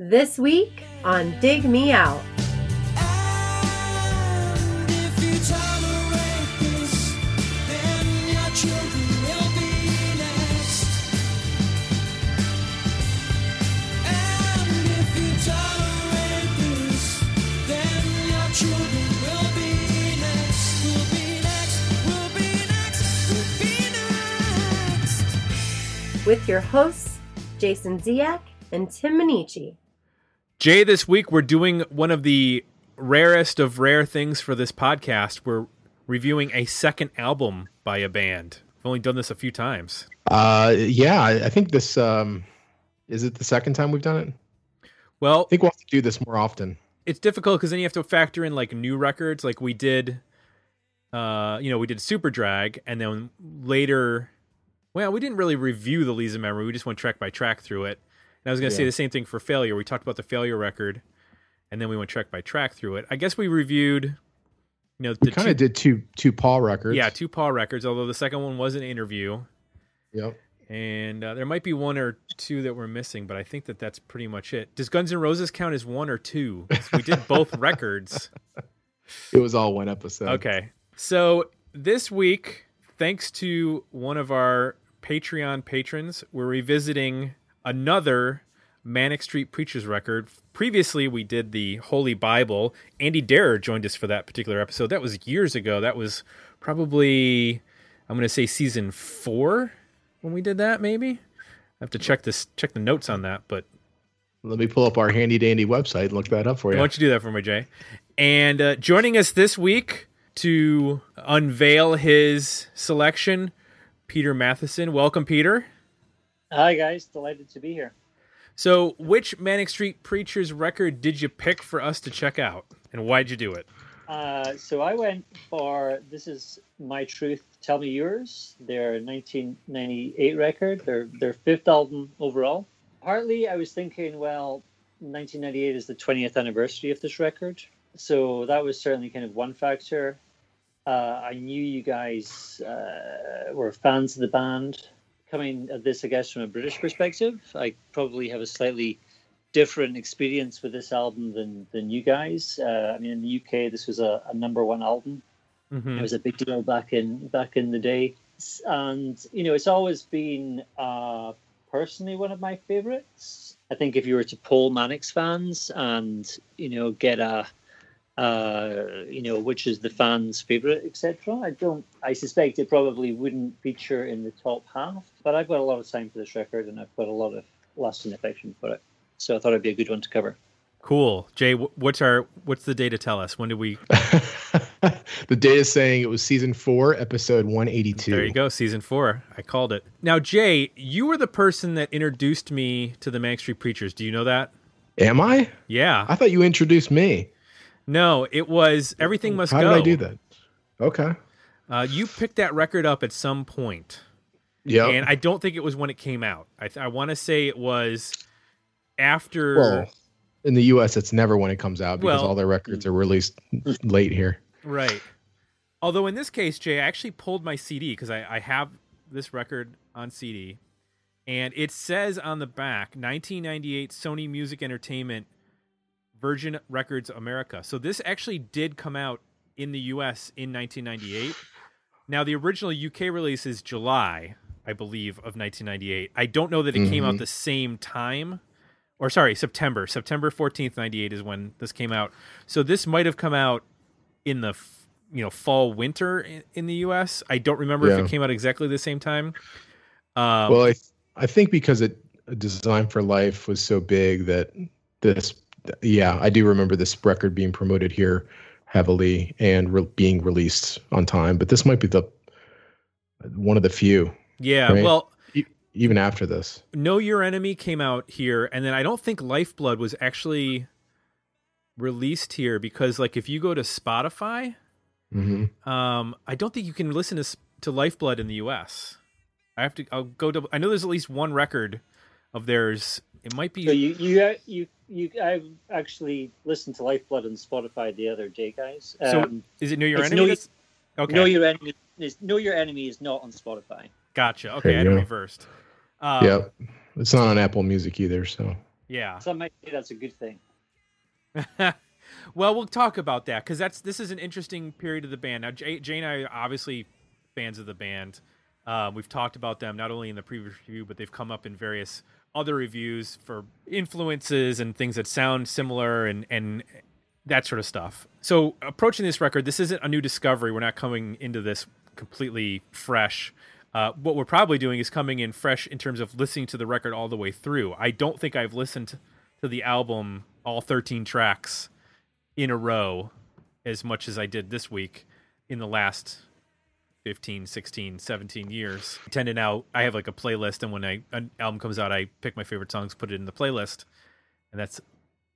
This week on Dig Me Out. And if you tolerate this, then your children will be next. And if you tolerate this, then your children will be next. Will be next. Will be next. Will be next. with your hosts, Jason Ziak and Tim Minneci. Jay, this week we're doing one of the rarest of rare things for this podcast. We're reviewing a second album by a band. I've only done this a few times. Uh, yeah, I think this um, is it the second time we've done it. Well, I think we'll have to do this more often. it's difficult because then you have to factor in like new records, like we did. Uh, you know, we did Superdrag, and then later, well, we didn't really review the Lisa Memory. We just went track by track through it. And I was going to say the same thing for Failure. We talked about the Failure record, and then we went track by track through it. I guess we reviewed, you know, the We kind of did two two Paul records. Yeah, two Paul records, although the second one was an interview. Yep. And uh, there might be one or two that we're missing, but I think that that's pretty much it. Does Guns N' Roses count as one or two? We did both records. It was all one episode. Okay. So this week, thanks to one of our Patreon patrons, we're revisiting another Manic Street Preachers record. Previously, we did the Holy Bible. Andy Darer joined us for that particular episode. That was years ago. That was probably, I'm going to say season four when we did that, maybe. I have to check this, check the notes on that, but Let me pull up our handy dandy website and look that up for you. Why don't you do that for me, Jay? And uh, joining us this week to unveil his selection, Peter Matheson. Welcome, Peter. Hi guys, delighted to be here. So, which Manic Street Preachers record did you pick for us to check out, and why'd you do it? Uh, so I went for this is My Truth, Tell Me Yours, their 1998 record, their their fifth album overall. Partly, I was thinking, well, 1998 is the 20th anniversary of this record, so that was certainly kind of one factor. Uh, I knew you guys uh, were fans of the band. Coming at this, I guess, from a British perspective, I probably have a slightly different experience with this album than than you guys. Uh, I mean, in the UK, this was a, a number one album. Mm-hmm. It was a big deal back in back in the day, and you know, it's always been uh, personally one of my favorites. I think if you were to poll Manics fans and you know get a uh, you know which is the fans' favorite, etc. I don't. I suspect it probably wouldn't feature in the top half, but I've got a lot of time for this record, and I've got a lot of lasting affection for it. So I thought it'd be a good one to cover. Cool, Jay. What's our what's the data tell us? When did we? the data is saying it was season four, episode one eighty two. There you go, season four. I called it. Now, Jay, you were the person that introduced me to the Manic Street Preachers. Do you know that? Am I? Yeah. I thought you introduced me. No, it was Everything Must How Go. How did I do that? Okay. Uh, you picked that record up at some point. Yeah. and I don't think it was when it came out. I, th- I want to say it was after. well, in the U.S., it's never when it comes out because Well- all their records are released late here. right. Although in this case, Jay, I actually pulled my CD because I, I have this record on CD, and it says on the back 1998 Sony Music Entertainment Virgin Records America. So this actually did come out in the U.S. in 1998. Now the original UK release is July, I believe, of 1998. I don't know that it came out Mhm. the same time. Or sorry, September. September 14th, 98 is when this came out. So this might have come out in the f- you know fall winter in, in the US. I don't remember if it came out exactly the same time. Um, well, I I think because it Design for Life was so big that this, yeah, I do remember this record being promoted here heavily and re- being released on time. But this might be the one of the few, yeah, right. well, even after this. Know Your Enemy came out here, and then I don't think Lifeblood was actually released here because, like, if you go to Spotify, hmm um, I don't think you can listen to to Lifeblood in the U.S. I have to. I'll go to. I know there's at least one record of theirs. It might be. So you you you you I actually listened to Lifeblood on Spotify the other day, guys. So, Um, is it Know Your Enemy? Know- okay, Know your enemy is Know your enemy is not on Spotify. gotcha. Okay, There I you had it go. reversed. Um, yep. It's not on Apple Music either. So Yeah. Some might say that's a good thing. well, we'll talk about that because that's this is an interesting period of the band. Now, Jay, Jay and I are obviously fans of the band. Uh, we've talked about them not only in the previous review, but they've come up in various other reviews for influences and things that sound similar and and that sort of stuff. So, approaching this record, this isn't a new discovery. We're not coming into this completely fresh. Uh, what we're probably doing is coming in fresh in terms of listening to the record all the way through. I don't think I've listened to the album, all 13 tracks, in a row as much as I did this week in the last 15, 16, 17 years. I tend to now, I have like a playlist, and when I, an album comes out, I pick my favorite songs, put it in the playlist, and that's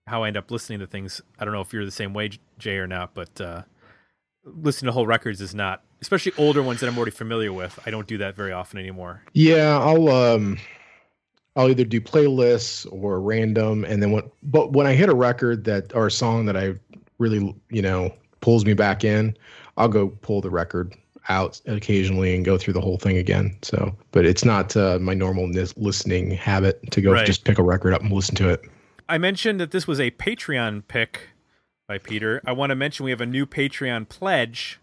how I end up listening to things. I don't know if you're the same way, Jay, or not, but uh, listening to whole records is not, especially older ones that I'm already familiar with. I don't do that very often anymore. Yeah, I'll um I'll either do playlists or random and then when but when I hit a record that or a song that I really, you know, pulls me back in, I'll go pull the record out occasionally and go through the whole thing again. So, but it's not uh, my normal nis- listening habit to go Right. just pick a record up and listen to it. I mentioned that this was a Patreon pick by Peter. I want to mention we have a new Patreon pledge.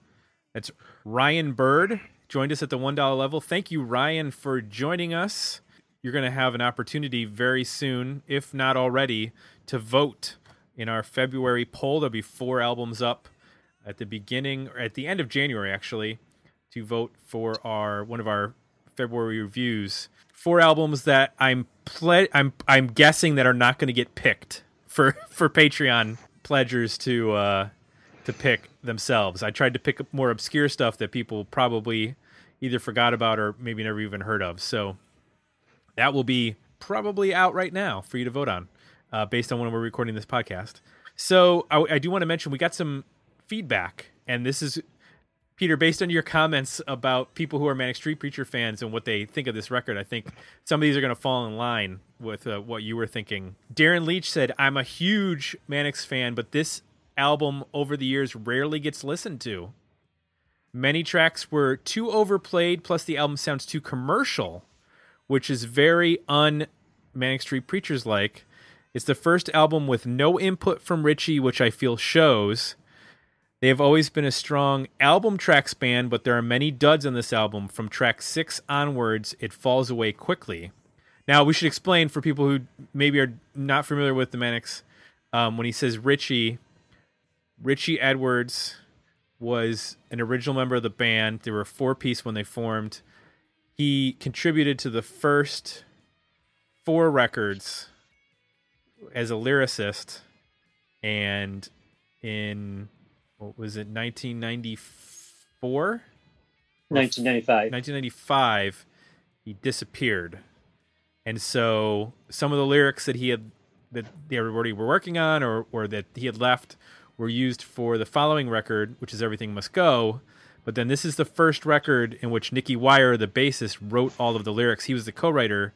That's Ryan Bird joined us at the one dollar level. Thank you, Ryan, for joining us. You're going to have an opportunity very soon, if not already, to vote in our February poll. There'll be four albums up at the beginning or at the end of January, actually, to vote for our one of our February reviews. Four albums that I'm ple- I'm I'm guessing that are not going to get picked for for Patreon pledgers to uh, to pick themselves. I tried to pick up more obscure stuff that people probably either forgot about or maybe never even heard of. So that will be probably out right now for you to vote on, uh, based on when we're recording this podcast. So I, I do want to mention we got some feedback, and this is Peter, based on your comments about people who are Manic Street Preacher fans and what they think of this record, I think some of these are going to fall in line with uh, what you were thinking. Darren Leach said, I'm a huge Manics fan, but this album over the years rarely gets listened to. Many tracks were too overplayed, plus the album sounds too commercial, which is very un Manic Street Preachers like. It's the first album with no input from Richie, which I feel shows. They have always been a strong album tracks band, but there are many duds on this album. From track six onwards, it falls away quickly. Now, we should explain for people who maybe are not familiar with the Manics. Um, when he says Richie, Richie Edwards was an original member of the band. They were four piece when they formed. He contributed to the first four records as a lyricist, and in what was it, 1994? 1995. 1995, he disappeared, and so some of the lyrics that he had that they everybody were working on, or or that he had left, were used for the following record, which is "Everything Must Go." But then this is the first record in which Nicky Wire, the bassist, wrote all of the lyrics. He was the co-writer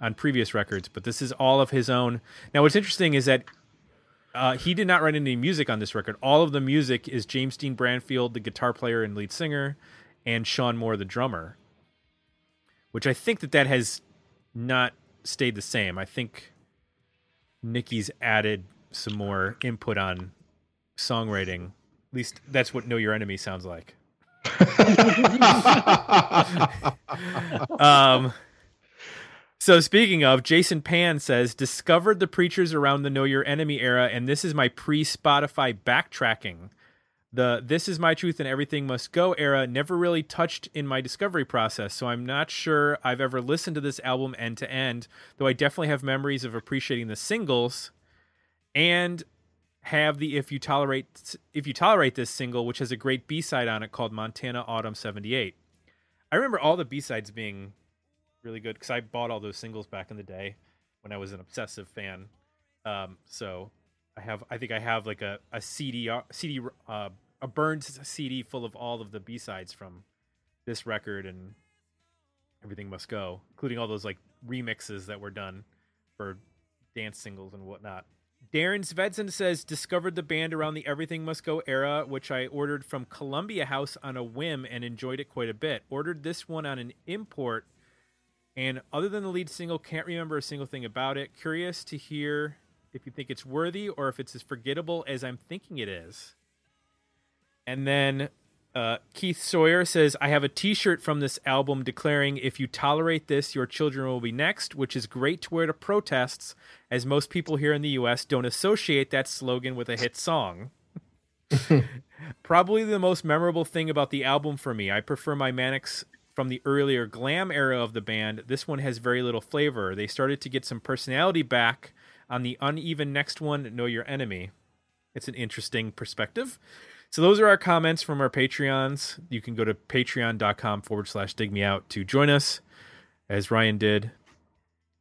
on previous records, but this is all of his own. Now, what's interesting is that uh, he did not write any music on this record. All of the music is James Dean Bradfield, the guitar player and lead singer, and Sean Moore, the drummer. Which I think that that has not stayed the same. I think Nicky's added some more input on songwriting. At least that's what Know Your Enemy sounds like. um, so speaking of, Jason Pan says discovered the preachers around the Know Your Enemy era, and this is my pre-Spotify backtracking. The This Is My Truth and Everything Must Go era never really touched in my discovery process, so I'm not sure I've ever listened to this album end to end, though I definitely have memories of appreciating the singles and have the If You Tolerate If You Tolerate This single, which has a great B-side on it called Montana Autumn 78. I remember all the B-sides being really good because I bought all those singles back in the day when I was an obsessive fan. Um, so I have, I think I have like a, a CD, uh, CD, uh, a burned CD full of all of the B sides from this record and everything must go, including all those like remixes that were done for dance singles and whatnot. Darren Svedson says discovered the band around the Everything Must Go era, which I ordered from Columbia House on a whim and enjoyed it quite a bit. Ordered this one on an import And other than the lead single, can't remember a single thing about it. Curious to hear if you think it's worthy or if it's as forgettable as I'm thinking it is. And then uh, Keith Sawyer says, I have a t shirt from this album declaring, if you tolerate this, your children will be next, which is great to wear to protests, as most people here in the U.S. don't associate that slogan with a hit song. Probably the most memorable thing about the album for me. I prefer my Manics from the earlier glam era of the band. This one has very little flavor. They started to get some personality back on the uneven next one, Know Your Enemy. It's an interesting perspective. So those are our comments from our Patreons. You can go to patreon.com forward slash dig me out to join us, as Ryan did,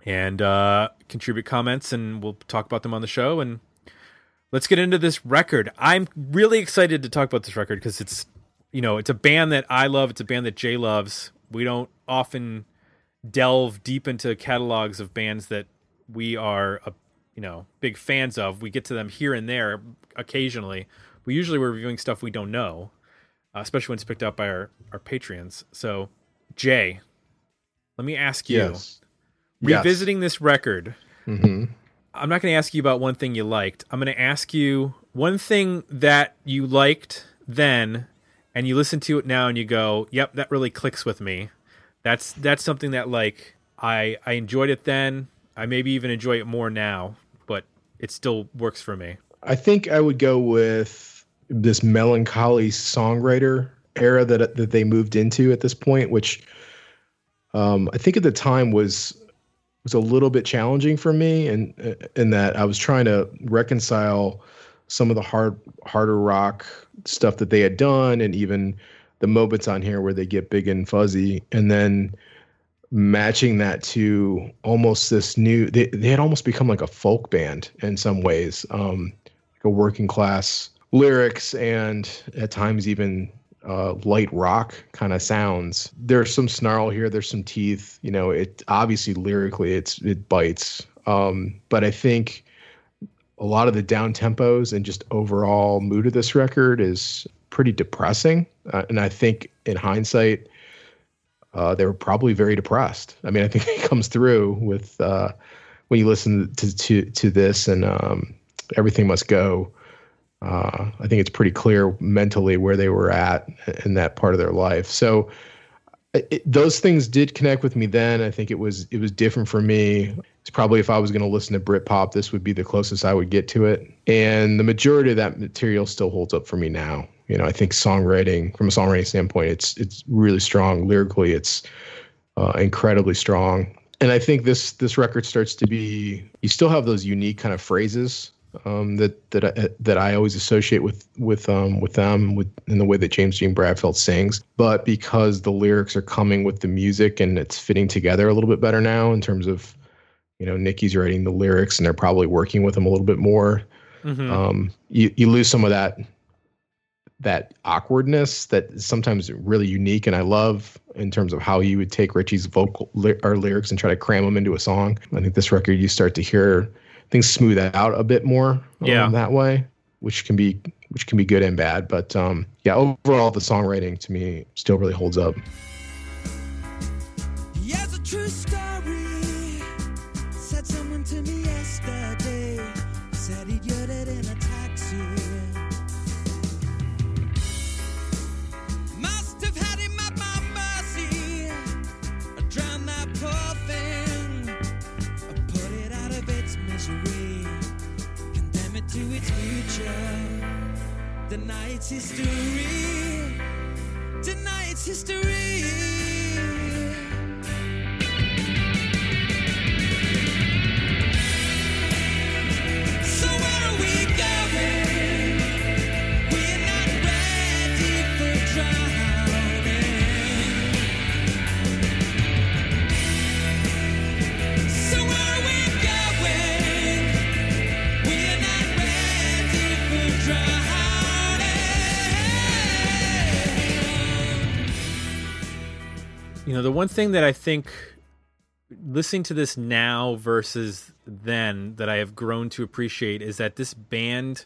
and uh, contribute comments, and we'll talk about them on the show. And let's get into this record. I'm really excited to talk about this record because it's, you know, it's a band that I love. It's a band that Jay loves. We don't often delve deep into catalogs of bands that we are, uh, you know, big fans of. We get to them here and there occasionally. We usually we're reviewing stuff we don't know, uh, especially when it's picked up by our, our patrons. So, Jay, let me ask you, Yes. revisiting this record, hmm I'm not going to ask you about one thing you liked. I'm going to ask you one thing that you liked then, and you listen to it now and you go, "Yep, that really clicks with me." That's that's something that like I I enjoyed it then. I maybe even enjoy it more now, but it still works for me. I think I would go with this melancholy songwriter era that that they moved into at this point, which um, I think at the time was was a little bit challenging for me, and in that I was trying to reconcile some of the hard harder rock stuff that they had done, and even the moments on here where they get big and fuzzy, and then matching that to almost this new they, they had almost become like a folk band in some ways um like a working class lyrics and at times even uh light rock kind of sounds. There's some snarl here there's some teeth you know it obviously lyrically it's it bites. Um but i think a lot of the down tempos and just overall mood of this record is pretty depressing uh, and i think in hindsight uh, they were probably very depressed. I mean, I think it comes through with uh, when you listen to to to this and um, everything must go. Uh, I think it's pretty clear mentally where they were at in that part of their life. So it, those things did connect with me then. I think it was it was different for me. It's probably if I was going to listen to Britpop, this would be the closest I would get to it. And the majority of that material still holds up for me now. You know, I think songwriting, from a songwriting standpoint, it's it's really strong lyrically. It's uh, incredibly strong, and I think this this record starts to be. You still have those unique kind of phrases um, that that I, that I always associate with with um, with them with in the way that James Dean Bradfield sings. But because the lyrics are coming with the music and it's fitting together a little bit better now in terms of, you know, Nicky's writing the lyrics and they're probably working with him a little bit more. Mhm. Um, you you lose some of that that awkwardness that is sometimes really unique and I love in terms of how you would take Richie's vocal or lyrics and try to cram them into a song. I think this record you start to hear things smooth out a bit more um, Yeah. that way, which can be which can be good and bad. But um, yeah, overall the songwriting to me still really holds up. Yes, future. Its history. Its history. One thing that I think listening to this now versus then that I have grown to appreciate is that this band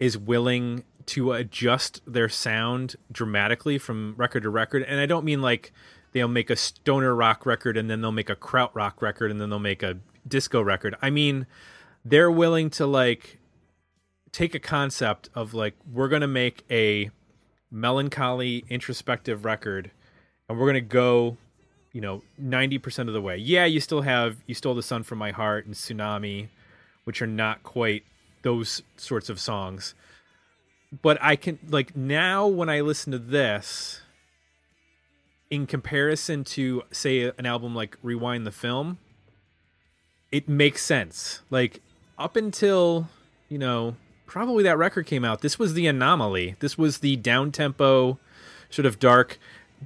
is willing to adjust their sound dramatically from record to record. And I don't mean like they'll make a stoner rock record and then they'll make a krautrock record and then they'll make a disco record. I mean, they're willing to like take a concept of like we're going to make a melancholy introspective record and we're going to go you know 90% of the way. Yeah you still have you stole the sun from my heart and tsunami which are not quite those sorts of songs. But i can like now when i listen to this in comparison to say an album like rewind the film it makes sense. Like up until you know probably that record came out this was the anomaly. This was the down tempo sort of dark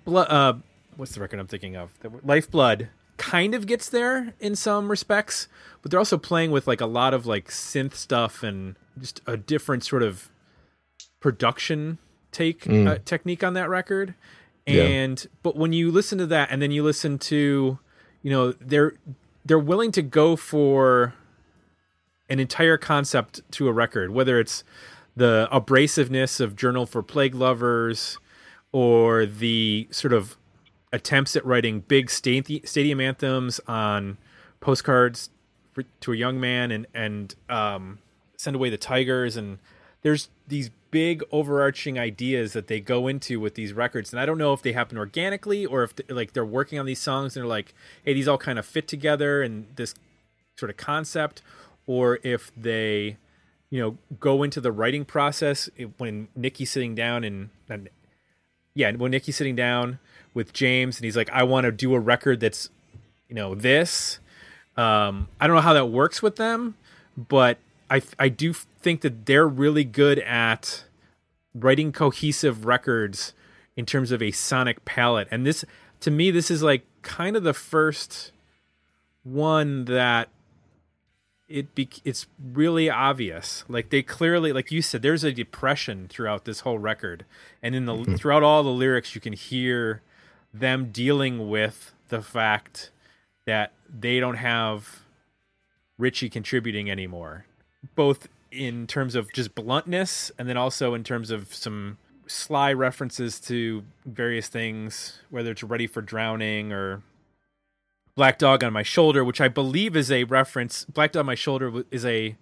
uh what's the record i'm thinking of lifeblood kind of gets there in some respects but they're also playing with like a lot of like synth stuff and just a different sort of production take Mm. uh, technique on that record Yeah. and but when you listen to that and then you listen to you know they're they're willing to go for an entire concept to a record whether it's the abrasiveness of journal for plague lovers or the sort of attempts at writing big stadium anthems on postcards for, to a young man and and um, send away the tigers. And there's these big overarching ideas that they go into with these records. And i don't know if they happen organically or if they, like they're working on these songs and they're like hey these all kind of fit together and this sort of concept. Or if they you know go into the writing process when Nicky's sitting down and, and yeah when Nicky's sitting down with James and he's like I want to do a record that's you know this. Um I don't know how that works with them but I I do think that they're really good at writing cohesive records in terms of a sonic palette. And this to me this is like kind of the first one that it be it's really obvious. Like they clearly like you said there's a depression throughout this whole record. And in the throughout all the lyrics you can hear them dealing with the fact that they don't have Richie contributing anymore both in terms of just bluntness and then also in terms of some sly references to various things whether it's ready for drowning or Black Dog on My Shoulder, which I believe is a reference. Black Dog on My Shoulder is a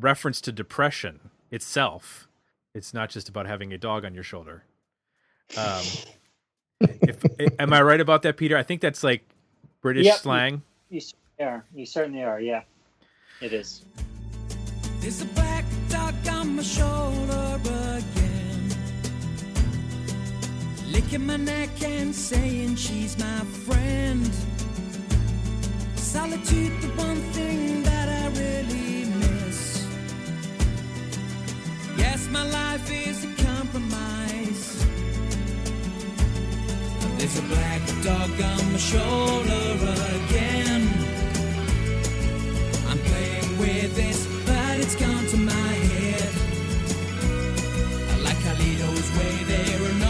reference to depression itself. It's not just about having a dog on your shoulder. Um, if, am I right about that, Peter? I think that's like British Yep. slang. You certainly are. You certainly are. Yeah, it is. There's a black dog on my shoulder again. Licking my neck and saying she's my friend. Solitude, the one thing that I really miss. Yes, my life is a compromise. There's a black dog on my shoulder again. I'm playing with this, but it's gone to my head. I Like Carlito's way, there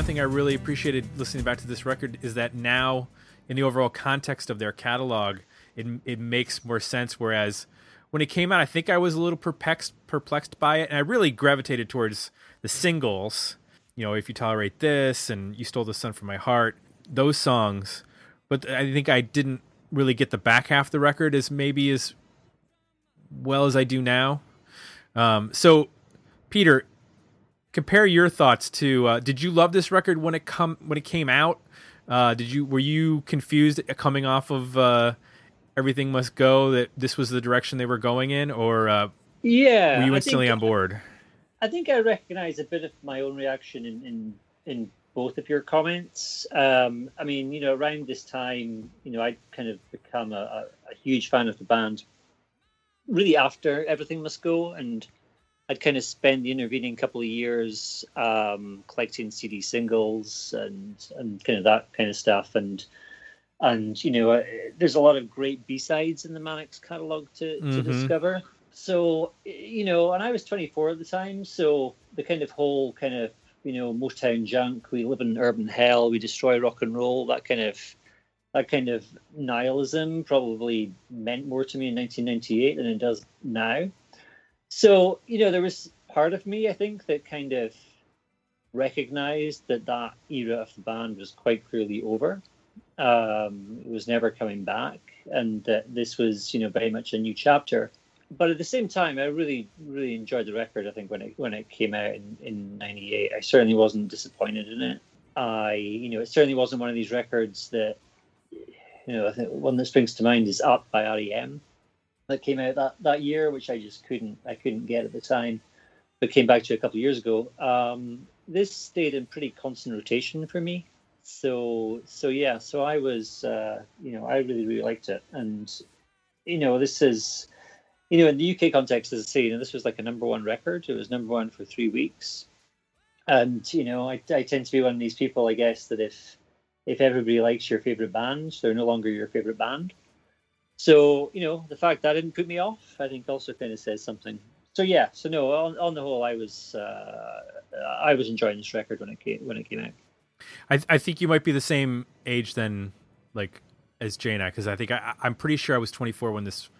one thing I really appreciated listening back to this record is that now, in the overall context of their catalog, it it makes more sense. Whereas when it came out, I think I was a little perplexed perplexed by it, and I really gravitated towards the singles. You know, if you tolerate this, and you stole the sun from my heart, those songs. But I think I didn't really get the back half of the record as maybe as well as I do now. Um, so, Peter, compare your thoughts to uh, did you love this record when it come when it came out uh, did you were you confused coming off of uh, everything must go that this was the direction they were going in or uh, Yeah. were you instantly on board I think I recognize a bit of my own reaction in in, in both of your comments. Um, I mean, you know, around this time, you know, I'd kind of become a, a, a huge fan of the band. Really, after everything must go, and I'd kind of spend the intervening couple of years um, collecting CD singles and and kind of that kind of stuff, and and you know, uh, there's a lot of great B sides in the Manics catalog to to Mhm. discover. so you know, and I was 24 at the time, so the kind of whole kind of you know Motown junk, we live in urban hell, we destroy rock and roll, that kind of that kind of nihilism probably meant more to me in 1998 than it does now. So you know, there was part of me, I think, that kind of recognized that that era of the band was quite clearly over. Um, it was never coming back, and that this was, you know, very much a new chapter. But at the same time, I really, really enjoyed the record. I think when it when it came out in in '98, I certainly wasn't disappointed in it. I, you know, it certainly wasn't one of these records that, you know, I think one that springs to mind is "Up" by REM, that came out that that year, which I just couldn't I couldn't get at the time, but came back to a couple of years ago. Um, this stayed in pretty constant rotation for me. So so yeah, so I was uh, you know I really really liked it, and you know this is you know in the UK context as I say, you know this was like a number one record. It was number one for three weeks, and you know I, I tend to be one of these people I guess that if if everybody likes your favorite band, they're no longer your favorite band. So you know the fact that didn't put me off, I think also kind of says something. So yeah, so no, on, on the whole, I was uh, I was enjoying this record when it came when it came out. I I think you might be the same age then, like as Jane, because I think I I'm pretty sure I was 24 when this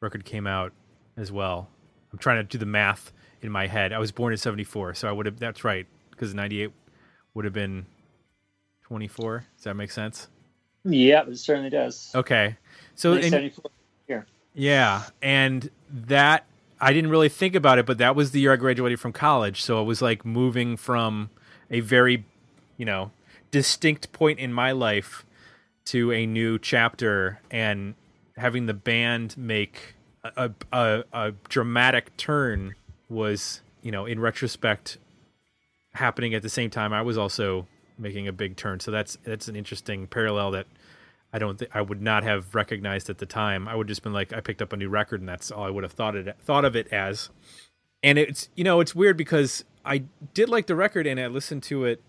record came out as well. I'm trying to do the math in my head. I was born in 74, so I would have. That's right, because 98 would have been 24. Does that make sense? Yeah, it certainly does. Okay, so in- here. Yeah, and that I didn't really think about it, but that was the year I graduated from college, so it was like moving from a very, you know, distinct point in my life to a new chapter and having the band make a a, a dramatic turn was, you know, in retrospect happening at the same time I was also making a big turn. So that's that's an interesting parallel that I don't think I would not have recognized at the time. I would just been like, I picked up a new record, and that's all I would have thought it thought of it as. And it's you know it's weird because I did like the record and I listened to it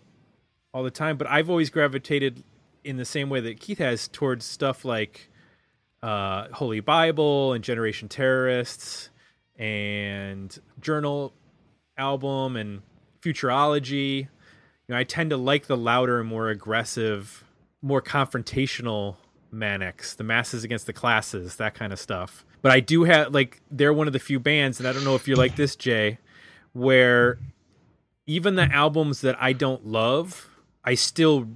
all the time, but I've always gravitated in the same way that Keith has towards stuff like uh, Holy Bible and Generation Terrorists and Journal album and Futurology. You know, I tend to like the louder, more aggressive more confrontational manics, the masses against the classes, that kind of stuff. But I do have like they're one of the few bands, and I don't know if you're like this, Jay, where even the albums that I don't love, I still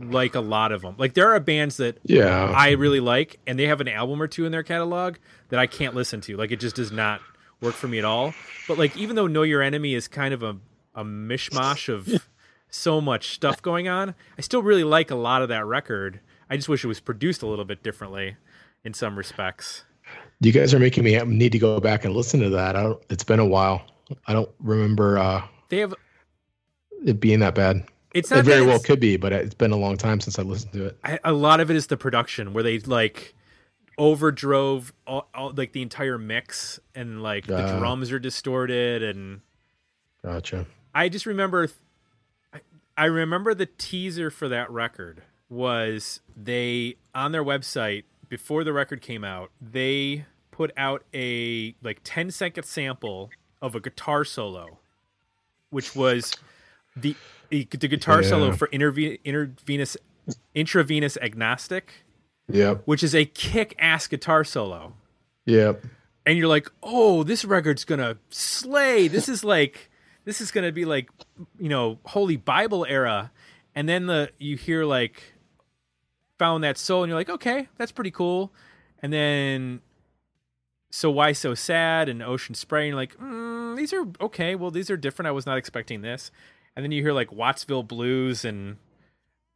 like a lot of them. Like there are bands that Yeah. I really like, and they have an album or two in their catalog that I can't listen to. Like it just does not work for me at all. But like even though Know Your Enemy is kind of a a mishmash of so much stuff going on, I still really like a lot of that record. I just wish it was produced a little bit differently in some respects. you guys are making me need to go back and listen to that. I don't, it's been a while. I don't remember uh, They have it being that bad. it's not It very well could be, but it's been a long time since I listened to it. I, a lot of it is the production where they like overdrove all, all, like the entire mix and like the Ah. drums are distorted and Gotcha. I just remember I, I remember the teaser for that record was they on their website before the record came out they put out a like 10 second sample of a guitar solo which was the the guitar solo for interve- intravenous intravenous agnostic Yep. which is a kick-ass guitar solo Yep. and you're like, "Oh, this record's gonna slay. This is like, this is gonna be like, you know, Holy Bible era." And then the you hear like, found that soul, and you're like, "Okay, that's pretty cool." And then, so why so sad and Ocean Spray, and you're like, mm, "These are okay. Well, these are different. I was not expecting this." And then you hear like Wattsville Blues and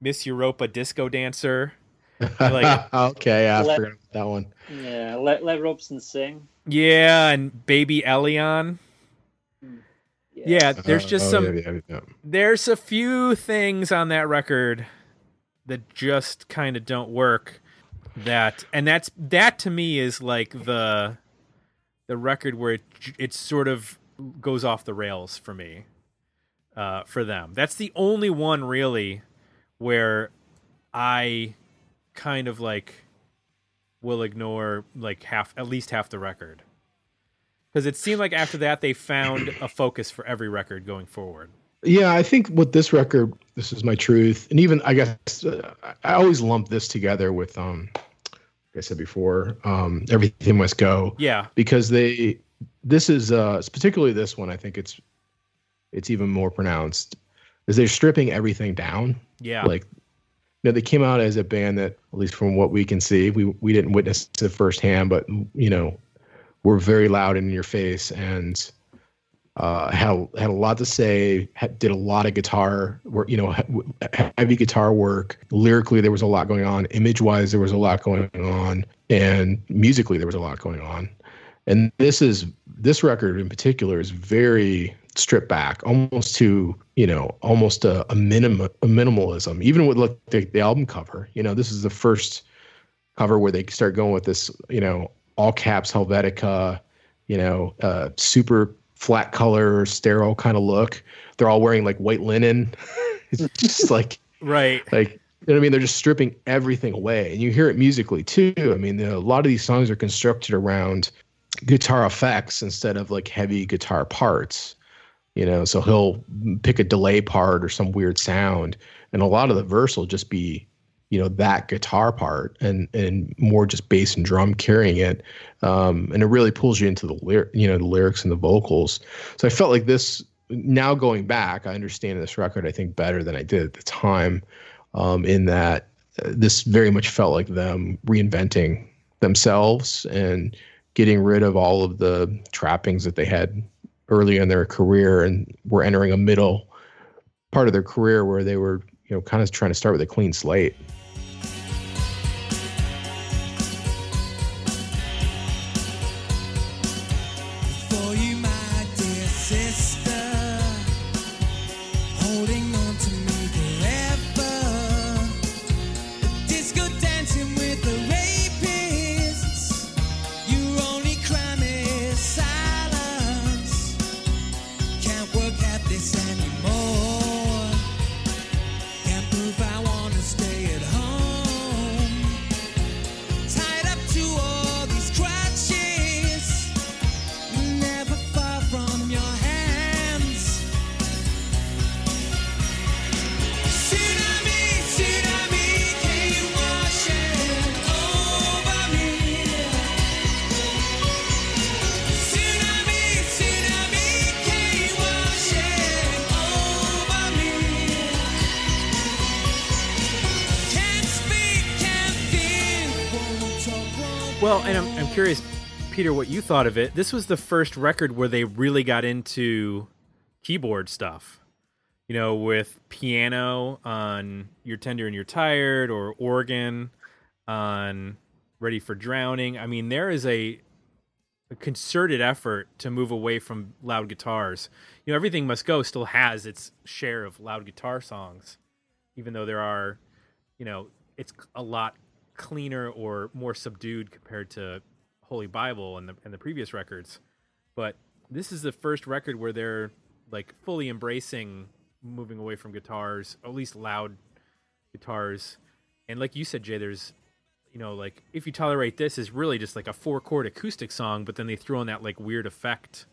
Miss Europa Disco Dancer. Like- okay, I Let- forgot about that one. Yeah, let let Robeson sing. Yeah, and Baby Elián. Yeah, there's Uh, just oh, some yeah, yeah, yeah. there's a few things on that record that just kind of don't work that and that's that to me is like the the record where it it sort of goes off the rails for me uh for them that's the only one really where i kind of like will ignore like half at least half the record Because it seemed like after that they found a focus for every record going forward. Yeah, I think with this record, this is my truth, and even I guess uh, I always lump this together with um, like I said before, um, everything must go. Yeah, because they this is uh, particularly this one. I think it's it's even more pronounced is they're stripping everything down. Yeah, like you know they came out as a band that at least from what we can see, we we didn't witness it firsthand, but you know were very loud and in your face and uh, had had a lot to say. Had, did a lot of guitar work, you know, heavy guitar work. Lyrically, there was a lot going on. Image wise, there was a lot going on, and musically, there was a lot going on. And this is this record in particular is very stripped back, almost to you know, almost a, a minimum a minimalism. Even with look the, the album cover, you know, this is the first cover where they start going with this, you know, all caps Helvetica, you know, uh, super flat color, sterile kind of look. They're all wearing like white linen. it's just like right, like you know what I mean. They're just stripping everything away, and you hear it musically too. I mean, a lot of these songs are constructed around guitar effects instead of like heavy guitar parts. You know, so he'll pick a delay part or some weird sound, and a lot of the verse will just be you know that guitar part and and more just bass and drum carrying it um, and it really pulls you into the lyric you know the lyrics and the vocals. So i felt like this now going back i understand this record i think better than i did at the time um, in that uh, this very much felt like them reinventing themselves and getting rid of all of the trappings that they had early in their career and were entering a middle part of their career where they were you know kind of trying to start with a clean slate thought of it. This was the first record where they really got into keyboard stuff. You know, with piano on You're Tender and You're Tired or organ on Ready for Drowning. I mean, there is a, a concerted effort to move away from loud guitars. You know, Everything Must Go still has its share of loud guitar songs, even though there are, you know, it's a lot cleaner or more subdued compared to Holy Bible and the and the previous records. But this is the first record where they're like fully embracing moving away from guitars, at least loud guitars. And like you said, Jay, there's you know, like if you tolerate this is really just like a four chord acoustic song, but then they throw in that like weird effect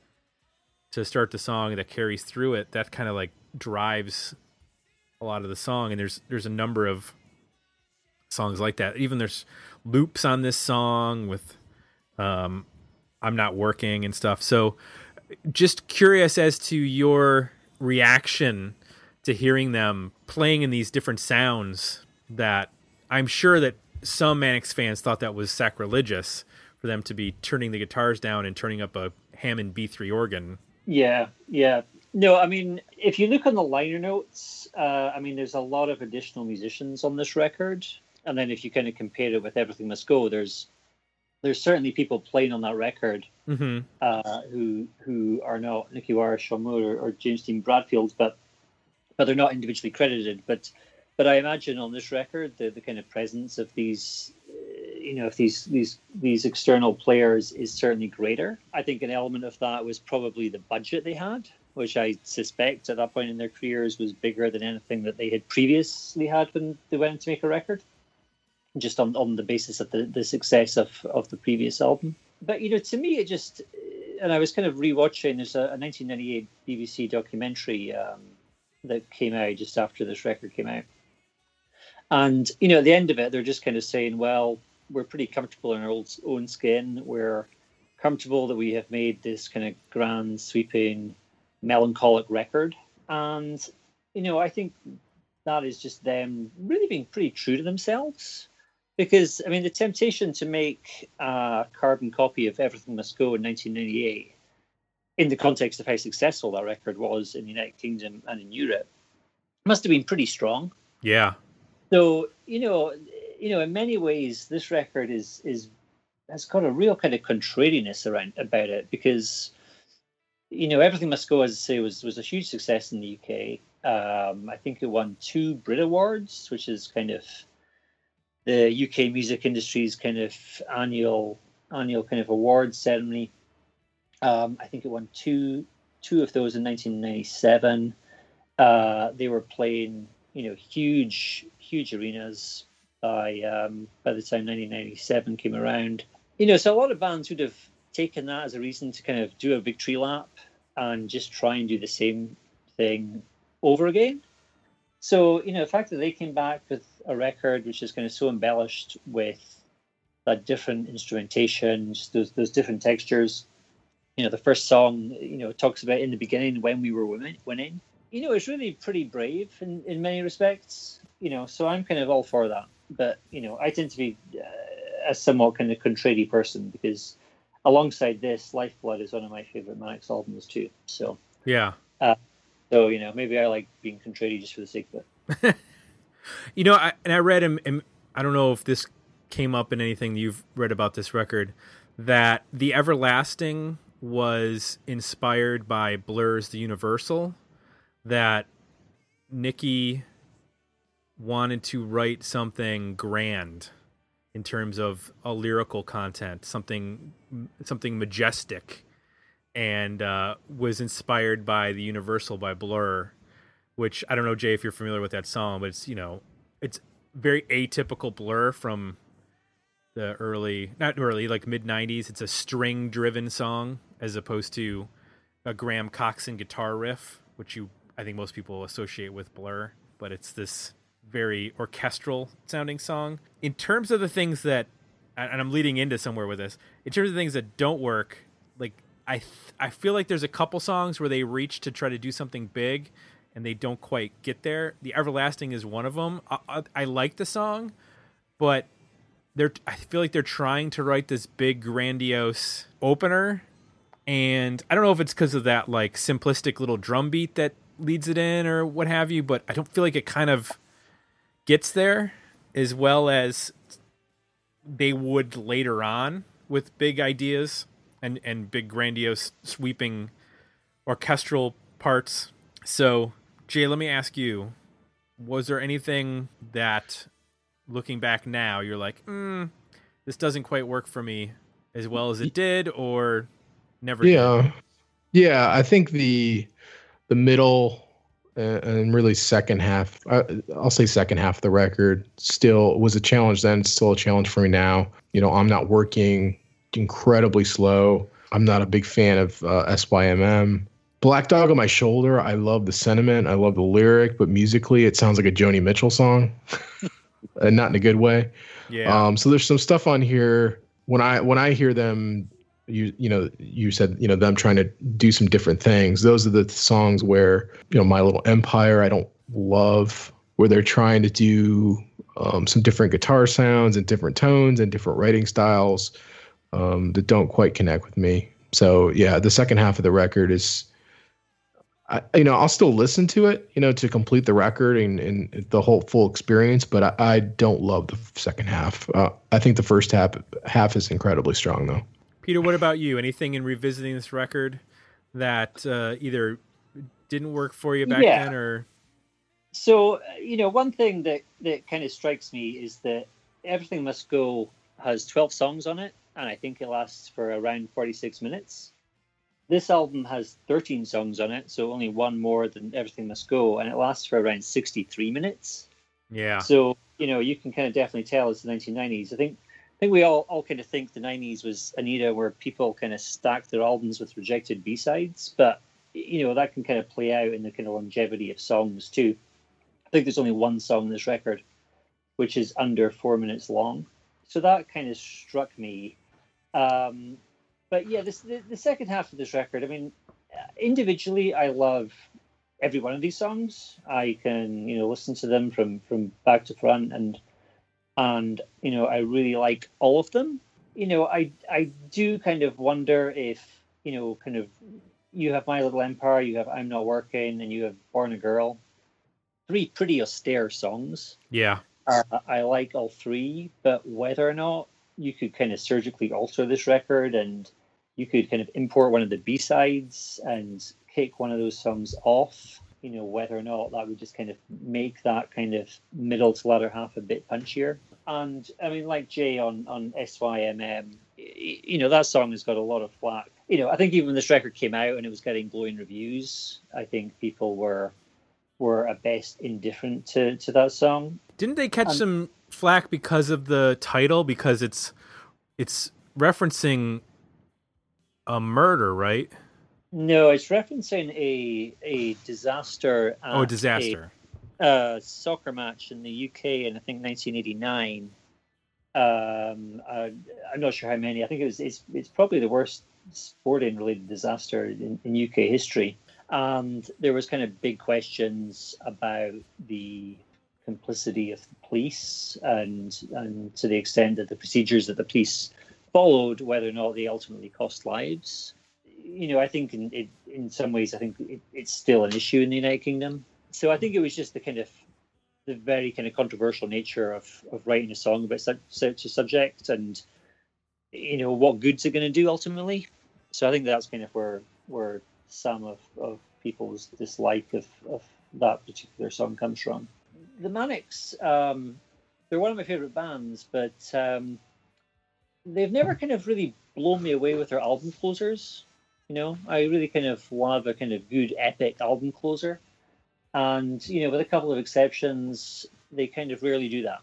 to start the song that carries through it. That kind of like drives a lot of the song. And there's there's a number of songs like that. Even there's loops on this song with um, I'm not working and stuff. So just curious as to your reaction to hearing them playing in these different sounds that I'm sure that some Manics fans thought that was sacrilegious for them to be turning the guitars down and turning up a Hammond B3 organ. Yeah, yeah. No, I mean, if you look on the liner notes, uh, I mean, there's a lot of additional musicians on this record and then if you kind of compare it with Everything Must Go, there's there's certainly people playing on that record mm-hmm. uh, who who are not Nicky Wire, Sean Moore, or, or, James Dean Bradfield, but but they're not individually credited. But but I imagine on this record the, the kind of presence of these you know if these these these external players is certainly greater. I think an element of that was probably the budget they had which I suspect at that point in their careers was bigger than anything that they had previously had when they went to make a record just on, on the basis of the, the success of, of the previous album. But you know, to me, it just and I was kind of rewatching. There's a, a 1998 BBC documentary um, that came out just after this record came out, and you know, at the end of it, they're just kind of saying, "Well, we're pretty comfortable in our old, own skin. We're comfortable that we have made this kind of grand, sweeping, melancholic record." And you know, I think that is just them really being pretty true to themselves. Because I mean, the temptation to make a carbon copy of Everything Must Go in 1998, in the context of how successful that record was in the United Kingdom and in Europe, must have been pretty strong. Yeah. So you know, you know, in many ways, this record is is has got a real kind of contrariness around about it because you know everything must go as I say was was a huge success in the UK. Um, I think it won two Brit Awards, which is kind of the UK music industry's kind of annual annual kind of awards ceremony. Um, I think it won two two of those in 1997. Uh, they were playing, you know, huge huge arenas by um, by the time 1997 came around. You know, so a lot of bands would have taken that as a reason to kind of do a victory lap and just try and do the same thing over again. So, you know, the fact that they came back with a record which is kind of so embellished with that different instrumentation, those those different textures. You know, the first song, you know, talks about in the beginning when we were women winning. You know, it's really pretty brave in, in many respects. You know, so I'm kind of all for that. But you know, I tend to be uh, a somewhat kind of contrary person because alongside this, Lifeblood is one of my favorite Manics albums too. So Yeah. So you know, maybe I like being contrary just for the sake of it. You know, I, and I read, and, I don't know if this came up in anything you've read about this record, that the Everlasting was inspired by Blur's The Universal, that Nicky wanted to write something grand in terms of a lyrical content, something something majestic, and uh, was inspired by The Universal by Blur which I don't know, Jay, if you're familiar with that song, but it's you know, it's very atypical Blur from the early, not early, like mid '90s. It's a string-driven song as opposed to a Graham Coxon guitar riff, which you I think most people associate with Blur. But it's this very orchestral sounding song. In terms of the things that, and I'm leading into somewhere with this, in terms of things that don't work, I th- I feel like there's a couple songs where they reach to try to do something big and they don't quite get there. The Everlasting is one of them. I, I, I like the song, but they're I feel like they're trying to write this big grandiose opener, and I don't know if it's because of that like simplistic little drum beat that leads it in or what have you, but I don't feel like it kind of gets there as well as they would later on with big ideas and and big grandiose sweeping orchestral parts. So, Jay, let me ask you: Was there anything that, looking back now, you're like, mm, this doesn't quite work for me as well as it did, or never? did? Yeah, yeah. I think the the middle uh, and really second half. I, I'll say second half of the record still was a challenge then. Still a challenge for me now. You know, I'm not working incredibly slow. I'm not a big fan of uh, SYMM. Black Dog on My Shoulder. I love the sentiment. I love the lyric, but musically, it sounds like a Joni Mitchell song, and not in a good way. Yeah. Um, so there's some stuff on here when I when I hear them, you you know you said you know them trying to do some different things. Those are the songs where you know My Little Empire I don't love where they're trying to do um, some different guitar sounds and different tones and different writing styles um, that don't quite connect with me. So yeah, the second half of the record is. I, you know, I'll still listen to it, you know, to complete the record and, and the whole full experience, but I, I don't love the second half. Uh, I think the first half half is incredibly strong, though. Peter, what about you? Anything in revisiting this record that uh, either didn't work for you back Yeah. then, or So uh, you know, one thing that that kind of strikes me is that everything must go has 12 songs on it, and I think it lasts for around 46 minutes. This album has 13 songs on it, so only one more than Everything Must Go, and it lasts for around 63 minutes. yeah, So, you know, you can kind of definitely tell it's the 1990s. I think I think we all, all kind of think the 90s was an era where people kind of stacked their albums with rejected B-sides, but you know that can kind of play out in the kind of longevity of songs too. I think there's only one song in this record which is under four minutes long, so that kind of struck me. Um, but yeah, this the, the second half of this record. I mean, individually, I love every one of these songs. I can you know listen to them from from back to front, and and you know I really like all of them. You know, I I do kind of wonder if you know kind of you have My Little Empire, you have I'm Not Working, and you have Born a Girl. Three pretty austere songs. Yeah. Uh, I like all three, but whether or not you could kind of surgically alter this record and you could kind of import one of the B sides and kick one of those songs off, you know, whether or not that would just kind of make that kind of middle to latter half a bit punchier. And I mean, like Jay on, on SYMM, you know, that song has got a lot of flack. You know, I think even when this record came out and it was getting glowing reviews, I think people were were at best indifferent to, to that song. Didn't they catch Um, some flack because of the title? Because it's it's referencing a murder, right? No, it's referencing a a disaster. Oh, disaster. A, uh, soccer match in the UK in I think 1989. Um, uh, I'm not sure how many. I think it was. It's, it's probably the worst sporting related disaster in, in UK history. And there was kind of big questions about the complicity of the police and and to the extent that the procedures that the police followed, whether or not they ultimately cost lives. You know, I think in in, in some ways, I think it, it's still an issue in the United Kingdom. So I think it was just the kind of the very kind of controversial nature of, of writing a song about such, such a subject and you know what good's it going to do ultimately. So I think that's kind of where where some of, of people's dislike of, of that particular song comes from. The Manics, um, they're one of my favorite bands, but um, they've never kind of really blown me away with their album closers. You know, I really kind of love a kind of good epic album closer, and you know, with a couple of exceptions, they kind of rarely do that.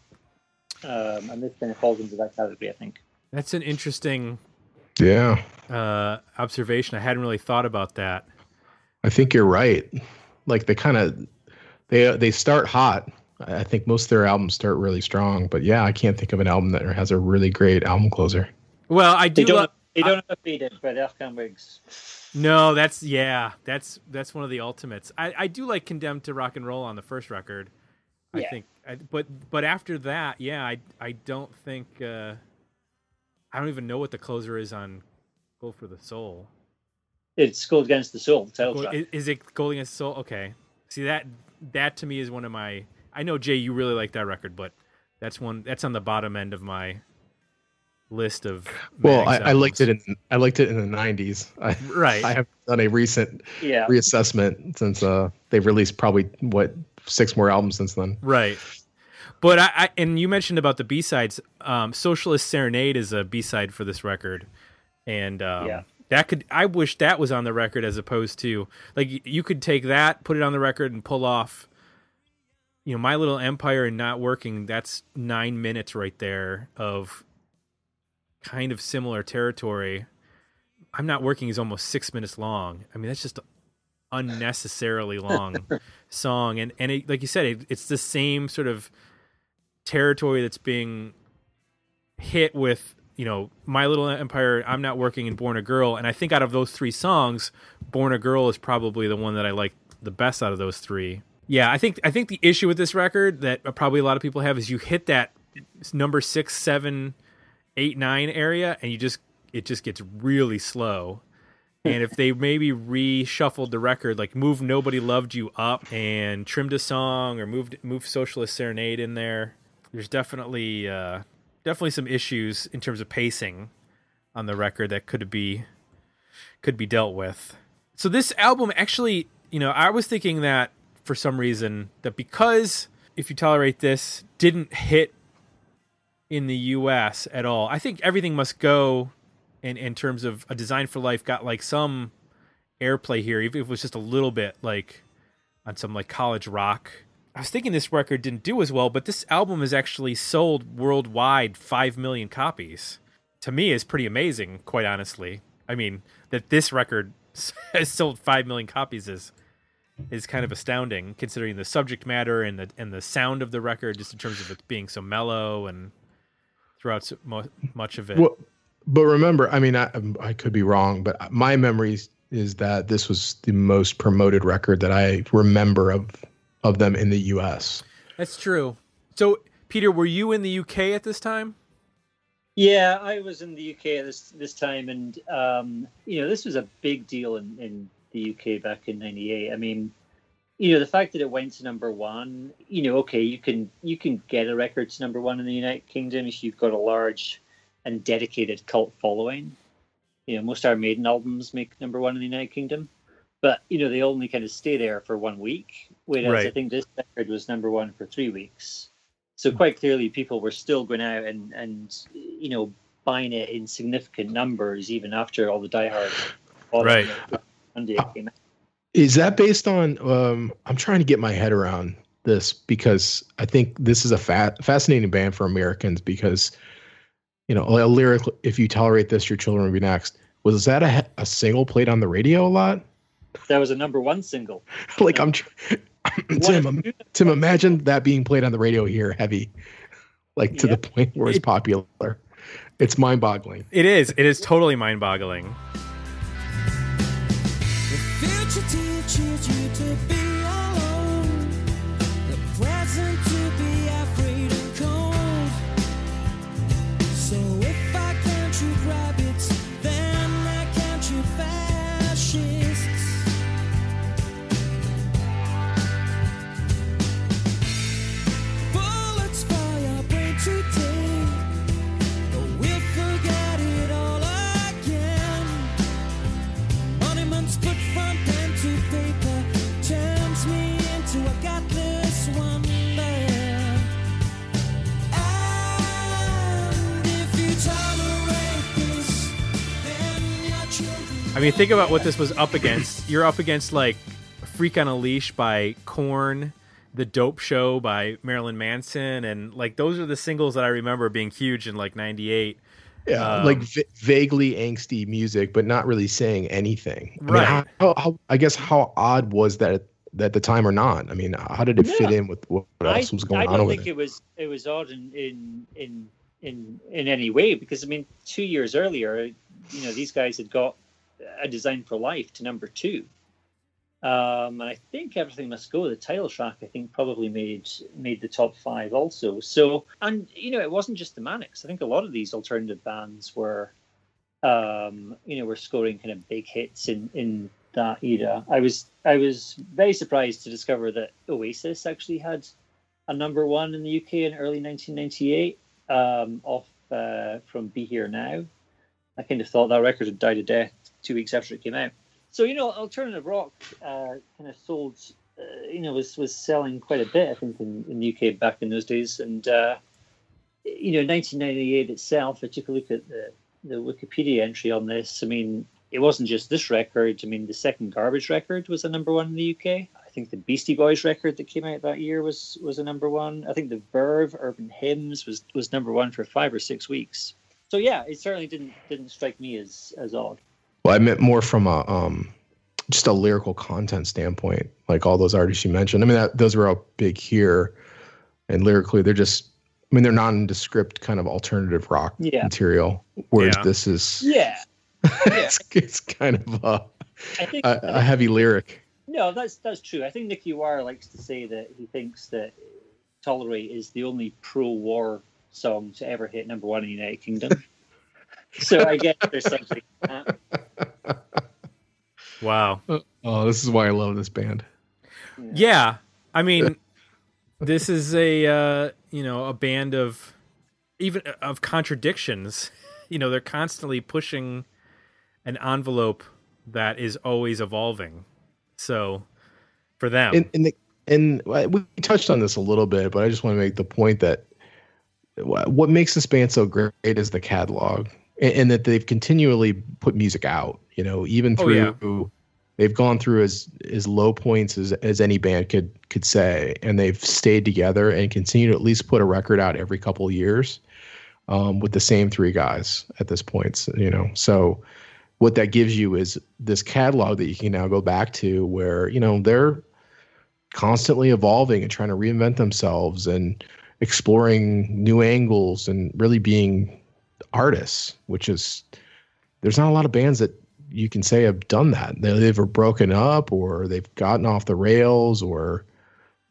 Um, and this kind of falls into that category, I think. That's an interesting Yeah, uh, observation. I hadn't really thought about that. I think you're right. Like they kind of they they start hot. I I think most of their albums start really strong, but yeah, I can't think of an album that has a really great album closer. Well, I They do. don't. lo- they don't have a faded by the Afghan no, that's yeah. That's that's one of the ultimates. I, I do like "Condemned to Rock and Roll" on the first record. Yeah. I think, I, but but after that, yeah, I I don't think. Uh, I don't even know what the closer is on "Go for the Soul." It's Gold Against the Soul. Title Go- track. is, is it "Gold Against the Soul"? Okay. See that that to me is one of my. I know Jay, you really like that record, but that's one that's on the bottom end of my list of. Well, I, I liked it in I liked it in the '90s. I, right. I have done a recent yeah. reassessment since uh they've released probably what six more albums since then. Right. But I, I and you mentioned about the B sides. Um, Socialist Serenade is a B side for this record, and um, Yeah. that could. I wish that was on the record as opposed to like you could take that, put it on the record, and pull off. You know, My Little Empire and Not Working. That's nine minutes right there of kind of similar territory. I'm Not Working is almost six minutes long. I mean, that's just unnecessarily long song and and it, like you said it, it's the same sort of territory that's being hit with you know my little empire i'm not working and born a girl. And i think out of those three songs born a girl is probably the one that i like the best out of those three. Yeah i think i think the issue with this record that probably a lot of people have is you hit that number six seven eight nine area and you just it just gets really slow. And if they maybe reshuffled the record, like move "Nobody Loved You" up and trimmed a song, or moved move "Socialist Serenade" in there, there's definitely uh, definitely some issues in terms of pacing on the record that could be could be dealt with. So this album actually, you know, I was thinking that for some reason that because if you tolerate this didn't hit in the US at all. I think everything must go in in terms of a design for life got like some airplay here, even if it was just a little bit like on some like college rock I was thinking this record didn't do as well, but this album has actually sold worldwide 5 million copies. To me is pretty amazing, quite honestly. I mean, that this record has sold 5 million copies is is kind of astounding considering the subject matter and the and the sound of the record just in terms of it being so mellow and throughout so much of it. Well, but remember, I mean, I, I could be wrong, but my memories is that this was the most promoted record that I remember of of them in the U.S. That's true. So, Peter, were you in the UK at this time? Yeah, I was in the UK at this this time, and um, you know, this was a big deal in, in the UK back in '98. I mean, you know, the fact that it went to number one, you know, okay, you can you can get a record to number one in the United Kingdom if you've got a large and dedicated cult following. You know, most Iron Maiden albums make number one in the United Kingdom, but you know they only kind of stay there for one week. Whereas Right. I think this record was number one for three weeks. So quite clearly, people were still going out and and you know buying it in significant numbers even after all the diehards. bought Right. Monday it came out. Is that based on? Um, I'm trying to get my head around this because I think this is a fa- fascinating band for Americans because, you know, a lyric. If you tolerate this, your children will be next. Was that a, a single played on the radio a lot? That was a number one single. like I'm, tr- Tim. um, Tim, imagine that being played on the radio here, heavy, like to Yeah. the point where it's popular. It's mind-boggling. It is. It is totally mind-boggling. I mean, think about what this was up against. You're up against like "Freak on a Leash" by Korn, "The Dope Show" by Marilyn Manson, and like those are the singles that I remember being huge in like '98. Yeah, Um, like v- vaguely angsty music, but not really saying anything. I mean, Right. how, how, how, I guess how odd was that at, at the time or not? I mean, how did it fit in with what I, else was going on? I don't over think there? it was it was odd in in in in in any way because I mean two years earlier, you know, these guys had got a design for life to number two. Um, and I think everything must go. The title track, I think, probably made made the top five also. So, and you know, it wasn't just the Manics. I think a lot of these alternative bands were, um, you know, were scoring kind of big hits in in that era. I was I was very surprised to discover that Oasis actually had a number one in the UK in early 1998 um, off uh, from Be Here Now. I kind of thought that record had died a death two weeks after it came out. So you know, alternative rock uh, kind of sold, uh, you know, was was selling quite a bit. I think in, in the UK back in those days, and uh, you know, 1998 itself. I took a look at the the Wikipedia entry on this. I mean, it wasn't just this record. I mean, the second Garbage record was a number one in the UK. I think the Beastie Boys record that came out that year was was a number one. I think the Verve Urban Hymns was was number one for five or six weeks. So yeah, it certainly didn't didn't strike me as as odd. Well, I meant more from a um, just a lyrical content standpoint, like all those artists you mentioned. I mean, that, those were all big here, and lyrically, they're just. I mean, they're nondescript kind of alternative rock Yeah. material, whereas Yeah. this is Yeah, it's, it's kind of a, I think a, a heavy lyric. no, that's that's true. I think Nicky Wire likes to say that he thinks that "Tolerate" is the only pro-war song to ever hit number one in the United Kingdom. So I guess there's something. in. Wow. Oh, this is why I love this band. Yeah, I mean, this is a uh, you know a band of even of contradictions. You know, they're constantly pushing an envelope that is always evolving. So, for them, and and, the, and we touched on this a little bit, but I just want to make the point that what makes this band so great is the catalog, and, and that they've continually put music out. You know, even Oh, through yeah. they've gone through as as low points as as any band could could say, and they've stayed together and continue to at least put a record out every couple of years um, with the same three guys at this point. You know, so what that gives you is this catalog that you can now go back to, where you know they're constantly evolving and trying to reinvent themselves and exploring new angles and really being artists, which is there's not a lot of bands that you can say have done that. They've either broken up or they've gotten off the rails or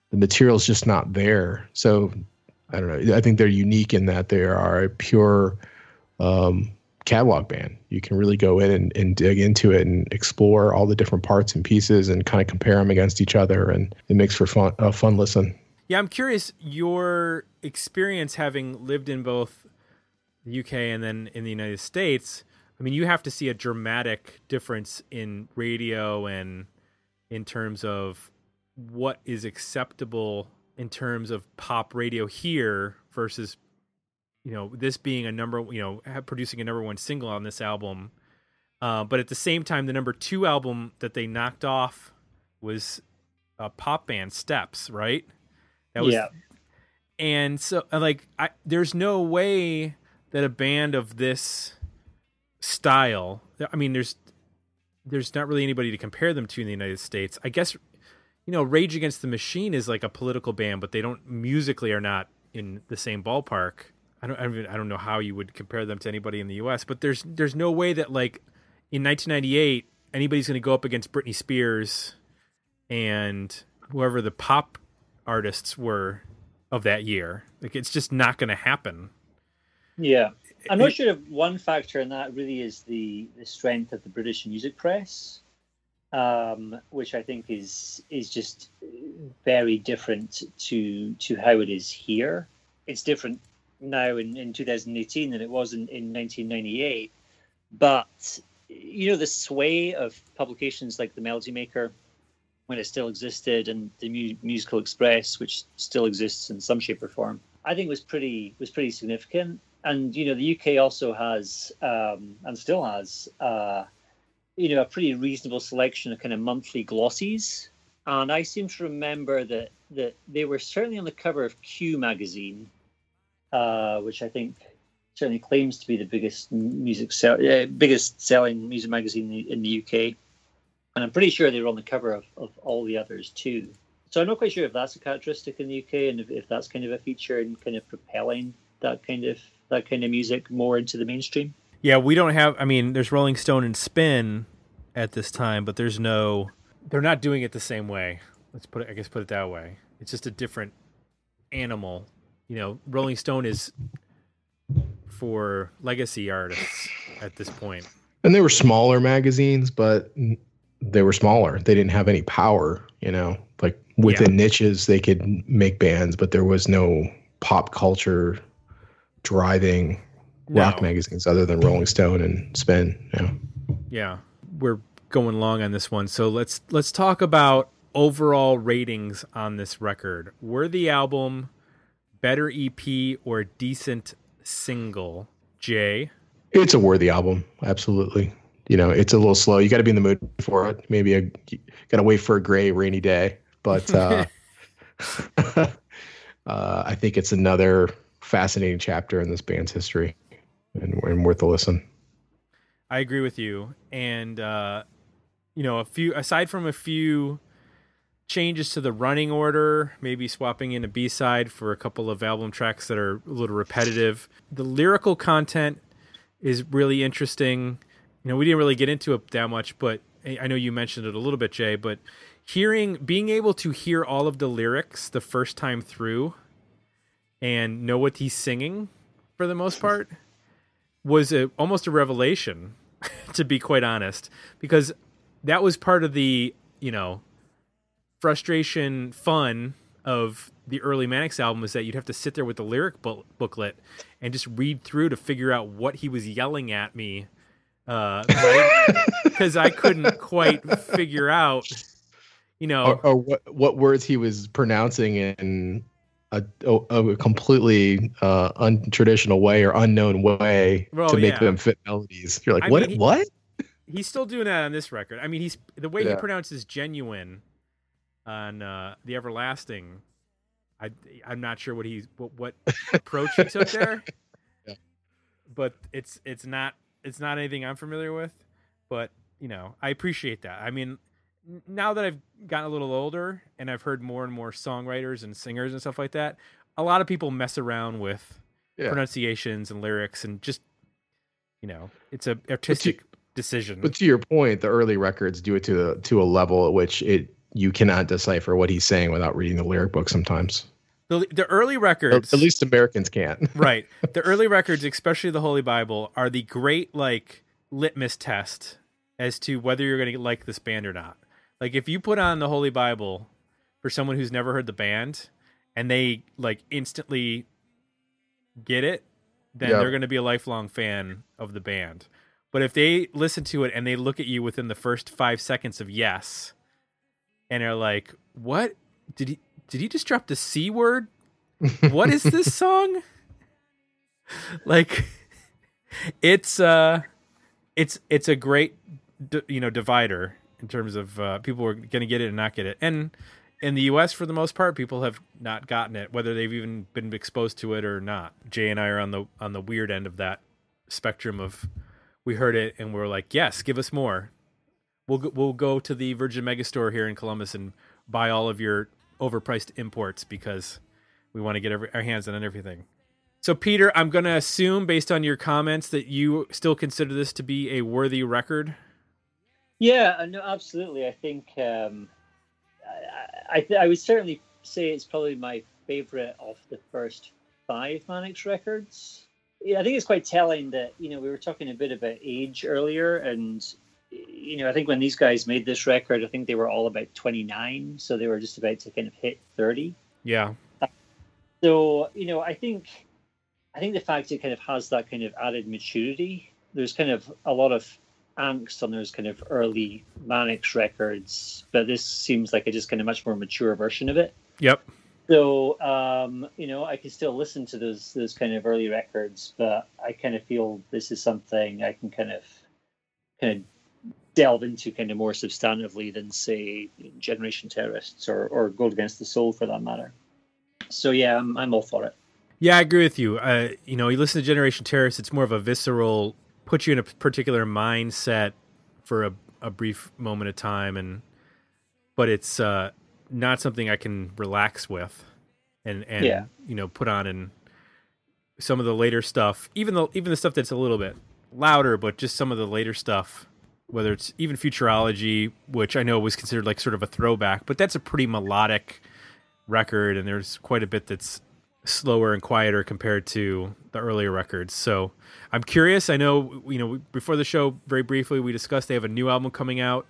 the material's just not there. So I don't know. I think they're unique in that they are a pure um, catalog band. You can really go in and, and dig into it and explore all the different parts and pieces and kind of compare them against each other, and it makes for fun a fun listen. Yeah, I'm curious your experience having lived in both the UK and then in the United States. I mean, you have to see a dramatic difference in radio and in terms of what is acceptable in terms of pop radio here versus you know this being a number you know producing a number one single on this album uh, but at the same time the number two album that they knocked off was a pop band steps right that was yeah. and so like I, there's no way that a band of this style. I mean, there's there's not really anybody to compare them to in the United States. I guess you know, Rage Against the Machine is like a political band, but they don't musically are not in the same ballpark. I don't, I don't, I don't know how you would compare them to anybody in the U.S., but there's there's no way that like in 1998 anybody's going to go up against Britney Spears and whoever the pop artists were of that year. Like it's just not going to happen. Yeah. I'm not sure if one factor in that really is the, the strength of the British music press, um, which I think is is just very different to to how it is here. It's different now in, in 2018 than it was in, in 1998. But you know the sway of publications like the Melody Maker when it still existed and the Mu- Musical Express, which still exists in some shape or form, I think was pretty was pretty significant and you know the UK also has um, and still has uh, you know a pretty reasonable selection of kind of monthly glossies. And I seem to remember that that they were certainly on the cover of Q magazine, uh, which I think certainly claims to be the biggest music sell, uh, biggest selling music magazine in the, UK. And I'm pretty sure they were on the cover of, of all the others too. So I'm not quite sure if that's a characteristic in the UK and if, if that's kind of a feature in kind of propelling that kind of that kind of music more into the mainstream. Yeah, we don't have. I mean, there's Rolling Stone and Spin at this time, but there's no. They're not doing it the same way. Let's put it. I guess put it that way. It's just a different animal. You know, Rolling Stone is for legacy artists at this point. And they were smaller magazines, but they were smaller. They didn't have any power. You know, like within yeah. niches, they could make bands, but there was no pop culture driving no. rock magazines other than Rolling Stone and Spin. Yeah. Yeah. We're going long on this one. So let's let's talk about overall ratings on this record. Were the album better EP or decent single? Jay? It's a worthy album, absolutely. You know, it's a little slow. You got to be in the mood for it. Maybe a got to wait for a gray, rainy day. But uh, uh, I think it's another fascinating chapter in this band's history and, and worth a listen. I agree with you. And, uh, you know, a few, aside from a few changes to the running order, maybe swapping in a B side for a couple of album tracks that are a little repetitive, the lyrical content is really interesting. You know, we didn't really get into it that much, but I know you mentioned it a little bit, Jay, but hearing, being able to hear all of the lyrics the first time through and know what he's singing for the most part was a, almost a revelation to be quite honest because that was part of the you know frustration fun of the early Manics album is that you'd have to sit there with the lyric bu- booklet and just read through to figure out what he was yelling at me because uh, I couldn't quite figure out you know or, or, what what words he was pronouncing in a, a, a completely uh, untraditional way or unknown way well, to make yeah. them fit melodies. You're like, I what? Mean, what? he's still doing that on this record. I mean, he's the way he pronounces genuine on uh, the everlasting. I I'm not sure what he what, what approach he took there. Yeah. But it's it's not it's not anything I'm familiar with. But you know, I appreciate that. I mean, now that I've gotten a little older and I've heard more and more songwriters and singers and stuff like that, a lot of people mess around with Yeah. pronunciations and lyrics and just you know, it's a artistic decision. But to your point, the early records do it to a, to a level at which it you cannot decipher what he's saying without reading the lyric book sometimes. the, the early Or records At least Americans can't. right the early records especially the holy bible are the great like litmus test as to whether you're going to like this band or not like if you put on the holy bible for someone who's never heard the band and they like instantly get it then Yeah. they're going to be a lifelong fan of the band. But if they listen to it and they look at you within the first five seconds of yes and are like what? Did he did he just drop the c word? What is this song? Like it's uh it's it's a great d- you know divider in terms of uh, people are going to get it and not get it. And in the us for the most part people have not gotten it whether they've even been exposed to it or not. Jay and i are on the on the weird end of that spectrum of we heard it and we're like yes give us more. We'll go, we'll go to the virgin megastore here in columbus and buy all of your overpriced imports because we want to get every, our hands on everything. So, Peter, I'm going to assume, based on your comments, that you still consider this to be a worthy record. Yeah, uh, no, absolutely. I think um, I, I, th- I would certainly say it's probably my favorite of the first five Manics records. Yeah, I think it's quite telling that you know we were talking a bit about age earlier, and you know I think when these guys made this record, I think they were all about 29, so they were just about to kind of hit 30. Yeah. So you know, I think I think the fact it kind of has that kind of added maturity. There's kind of a lot of angst on those kind of early Manics records, but this seems like a just kind of much more mature version of it. Yep. So um, you know, I can still listen to those those kind of early records, but I kind of feel this is something I can kind of kind of delve into kind of more substantively than say Generation Terrorists or or Gold Against the Soul for that matter. So yeah, I'm I'm all for it. Yeah, I agree with you. Uh, you know, you listen to Generation Terrorists, it's more of a visceral, put you in a particular mindset for a, a brief moment of time, and but it's uh, not something I can relax with, and and Yeah. you know put on and some of the later stuff, even the even the stuff that's a little bit louder, but just some of the later stuff, whether it's even Futurology, which I know was considered like sort of a throwback, but that's a pretty melodic record, and there's quite a bit that's slower and quieter compared to the earlier records. So I'm curious. I know you know before the show, very briefly, we discussed they have a new album coming out.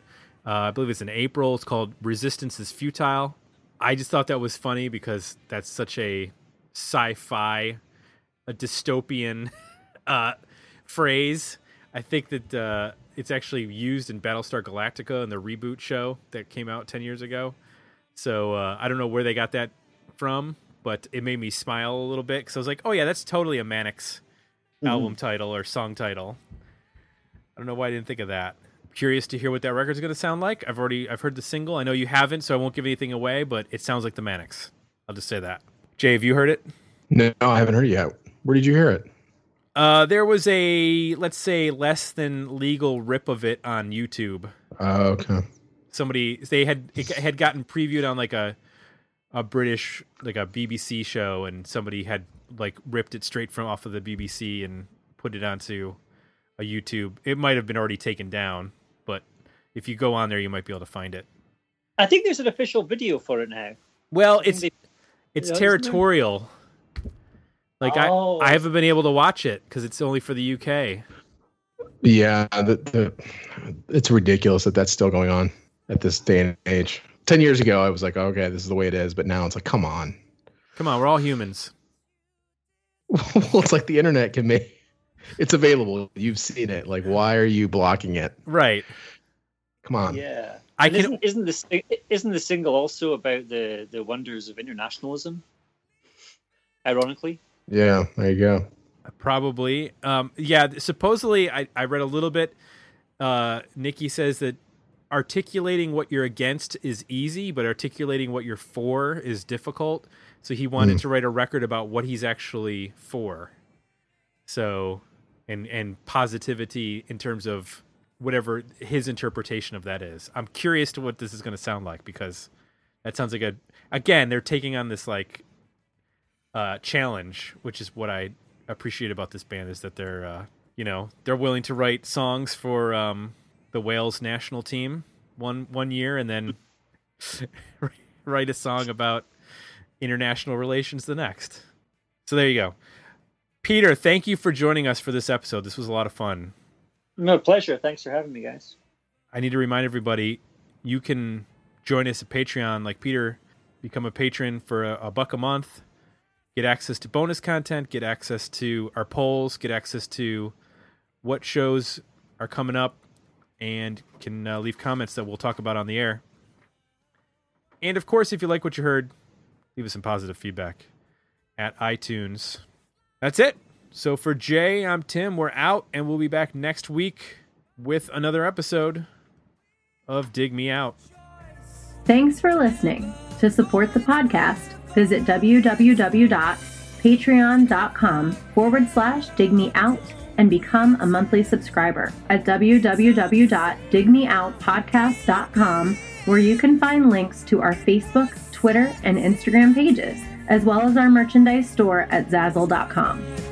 Uh, I believe it's in April. It's called "Resistance is Futile." I just thought that was funny because that's such a sci-fi, a dystopian uh, phrase. I think that uh, it's actually used in Battlestar Galactica in the reboot show that came out ten years ago. So uh, I don't know where they got that from, but it made me smile a little bit because I was like, "Oh yeah, that's totally a Manics album title or song title." I don't know why I didn't think of that. Curious to hear what that record's going to sound like. I've already I've heard the single. I know you haven't, so I won't give anything away. But it sounds like the Manics. I'll just say that. Jay, have you heard it? No, I haven't heard it yet. Where did you hear it? Uh, there was a let's say less than legal rip of it on YouTube. Oh, okay. somebody they had it had gotten previewed on like a a British like a BBC show and somebody had like ripped it straight from off of the BBC and put it onto a YouTube. It might have been already taken down, but if you go on there you might be able to find it. I think there's an official video for it now. Well, it's they- it's Yeah, isn't territorial. Like Oh. I I haven't been able to watch it cuz it's only for the UK. Yeah, the, the, it's ridiculous that that's still going on at this day and age. Ten years ago, I was like, okay, this is the way it is, but now it's like, come on. Come on, we're all humans. well, it's like the internet can make it's available. You've seen it. Like, why are you blocking it? Right. Come on. Yeah. I And can isn't, isn't the isn't the single also about the the wonders of internationalism? Ironically, Yeah, there you go. Probably. Um, yeah, supposedly, I, I read a little bit. uh, Nicky says that articulating what you're against is easy, but articulating what you're for is difficult. So he wanted Mm. to write a record about what he's actually for. So, and and positivity in terms of whatever his interpretation of that is. I'm curious to what this is going to sound like because that sounds like a again they're taking on this like uh challenge, which is what I appreciate about this band is that they're uh you know, they're willing to write songs for um the Wales national team one one year and then write a song about international relations the next. So there you go. Peter, thank you for joining us for this episode. This was a lot of fun. No pleasure. Thanks for having me, guys. I need to remind everybody you can join us at Patreon like Peter, become a patron for a, a buck a month, get access to bonus content, get access to our polls, get access to what shows are coming up, and can uh, leave comments that we'll talk about on the air. And of course, if you like what you heard, leave us some positive feedback at iTunes. That's it. So for Jay, I'm Tim. We're out, and we'll be back next week with another episode of Dig Me Out. Thanks for listening. To support the podcast, visit www.patreon.com forward slash dig me out and become a monthly subscriber at www.digmeoutpodcast.com, where you can find links to our Facebook, Twitter, and Instagram pages, as well as our merchandise store at zazzle.com.